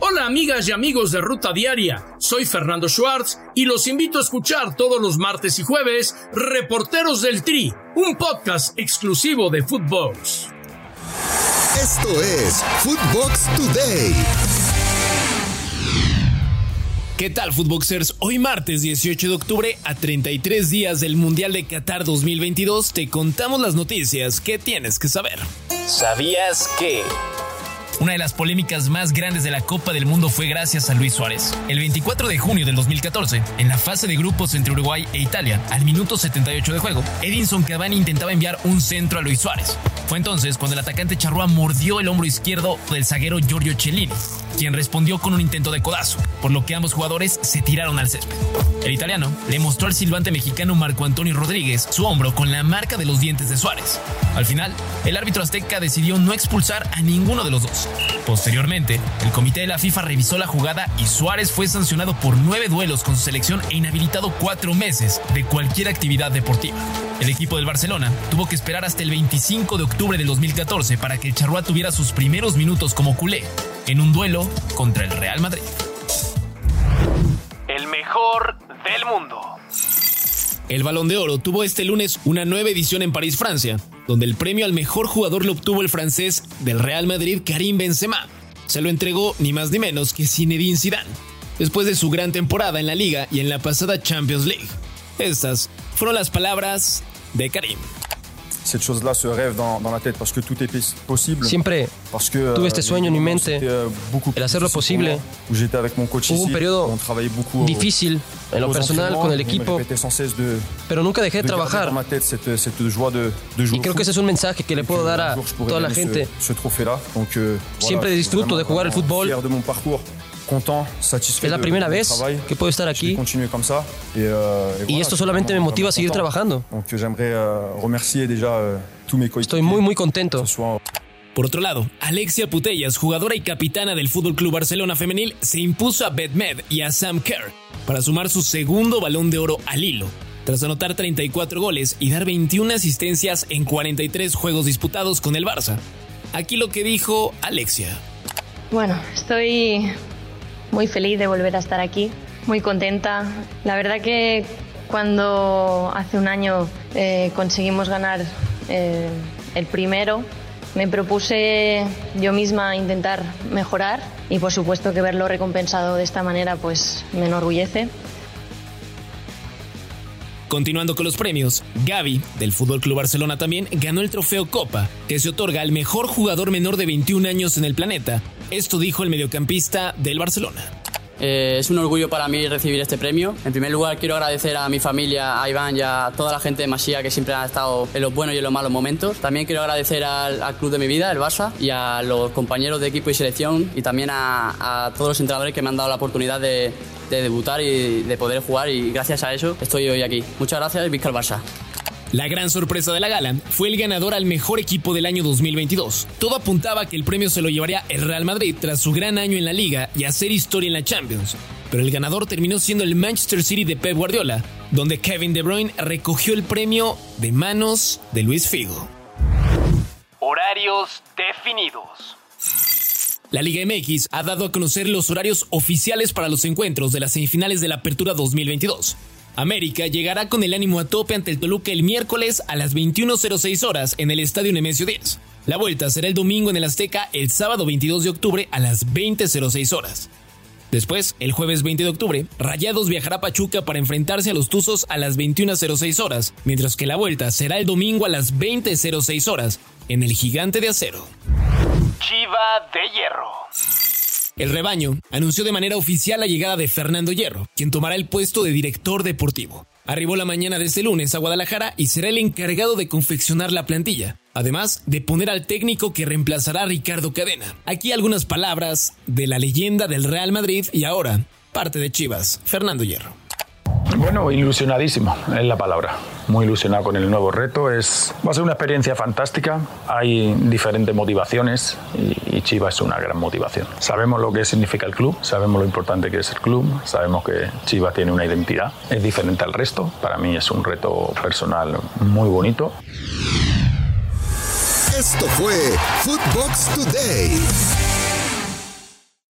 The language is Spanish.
Hola amigas y amigos de Ruta Diaria, soy Fernando Schwartz y los invito a escuchar todos los martes y jueves Reporteros del Tri, un podcast exclusivo de Footbox. Esto es Footbox Today. ¿Qué tal, Footboxers? Hoy martes 18 de octubre, a 33 días del Mundial de Qatar 2022, te contamos las noticias que tienes que saber. ¿Sabías que... Una de las polémicas más grandes de la Copa del Mundo fue gracias a Luis Suárez. El 24 de junio del 2014, en la fase de grupos entre Uruguay e Italia, al minuto 78 de juego, Edinson Cavani intentaba enviar un centro a Luis Suárez. Fue entonces cuando el atacante charrúa mordió el hombro izquierdo del zaguero Giorgio Cellini, quien respondió con un intento de codazo, por lo que ambos jugadores se tiraron al césped. El italiano le mostró al silbante mexicano Marco Antonio Rodríguez su hombro con la marca de los dientes de Suárez. Al final, el árbitro azteca decidió no expulsar a ninguno de los dos. Posteriormente, el comité de la FIFA revisó la jugada y Suárez fue sancionado por nueve duelos con su selección e inhabilitado cuatro meses de cualquier actividad deportiva. El equipo del Barcelona tuvo que esperar hasta el 25 de octubre del 2014 para que el Charrúa tuviera sus primeros minutos como culé en un duelo contra el Real Madrid. El mejor del mundo. El Balón de Oro tuvo este lunes una nueva edición en París, Francia, donde el premio al mejor jugador lo obtuvo el francés del Real Madrid, Karim Benzema. Se lo entregó ni más ni menos que Zinedine Zidane, después de su gran temporada en la liga y en la pasada Champions League. Estas fueron las palabras de Karim. Cette chose-là se rêve dans, dans, la tête parce que tout est possible. Siempre parce que, tuve este sueño en mi mente, el hacerlo posible. Où j'étais avec mon coach Hubo ici, un periodo on travaillait beaucoup difícil en lo personal con el equipo, de, pero nunca dejé de trabajar. Dans ma tête cette, cette joie de, de jouer y creo que ese es un mensaje que le puedo dar a toda la gente. Ce, ce trophée-là. Donc, euh, Siempre disfruto de jugar el fútbol. Fier de mon parcours. Content, satisfait es la primera de, vez travail. que puedo estar aquí. Comme ça. Et, euh, et, y voilà, esto solamente me motiva a seguir trabajando. Donc euh, remercier déjà euh, tous mes Estoy muy muy contento. Por otro lado, Alexia Putellas, jugadora y capitana del Fútbol Club Barcelona Femenil, se impuso a Med y a Sam Kerr para sumar su segundo balón de oro al hilo, tras anotar 34 goles y dar 21 asistencias en 43 juegos disputados con el Barça. Aquí lo que dijo Alexia. Bueno, estoy muy feliz de volver a estar aquí, muy contenta. La verdad que cuando hace un año eh, conseguimos ganar eh, el primero, me propuse yo misma intentar mejorar y por supuesto que verlo recompensado de esta manera pues me enorgullece. Continuando con los premios, Gaby, del Fútbol Club Barcelona también, ganó el trofeo Copa, que se otorga al mejor jugador menor de 21 años en el planeta. Esto dijo el mediocampista del Barcelona. Eh, es un orgullo para mí recibir este premio. En primer lugar, quiero agradecer a mi familia, a Iván y a toda la gente de Masía que siempre ha estado en los buenos y en los malos momentos. También quiero agradecer al, club de mi vida, el Barça, y a los compañeros de equipo y selección, y también a, todos los entrenadores que me han dado la oportunidad de, de debutar y de poder jugar, y gracias a eso estoy hoy aquí. Muchas gracias el Barça. La gran sorpresa de la gala fue el ganador al mejor equipo del año 2022. Todo apuntaba que el premio se lo llevaría el Real Madrid tras su gran año en la liga y hacer historia en la Champions. Pero el ganador terminó siendo el Manchester City de Pep Guardiola, donde Kevin De Bruyne recogió el premio de manos de Luis Figo. Horarios definidos. La Liga MX ha dado a conocer los horarios oficiales para los encuentros de las semifinales de la Apertura 2022. América llegará con el ánimo a tope ante el Toluca el miércoles a las 21.06 horas en el Estadio Nemesio 10. La vuelta será el domingo en el Azteca el sábado 22 de octubre a las 20.06 horas. Después, el jueves 20 de octubre, Rayados viajará a Pachuca para enfrentarse a los Tuzos a las 21.06 horas, mientras que la vuelta será el domingo a las 20.06 horas en el Gigante de Acero. Chiva de Hierro. El rebaño anunció de manera oficial la llegada de Fernando Hierro, quien tomará el puesto de director deportivo. Arribó la mañana de este lunes a Guadalajara y será el encargado de confeccionar la plantilla, además de poner al técnico que reemplazará a Ricardo Cadena. Aquí algunas palabras de la leyenda del Real Madrid y ahora parte de Chivas, Fernando Hierro. Bueno, ilusionadísimo es la palabra. Muy ilusionado con el nuevo reto. Es, va a ser una experiencia fantástica. Hay diferentes motivaciones y, y Chivas es una gran motivación. Sabemos lo que significa el club, sabemos lo importante que es el club, sabemos que Chivas tiene una identidad, es diferente al resto. Para mí es un reto personal muy bonito. Esto fue Footbox Today.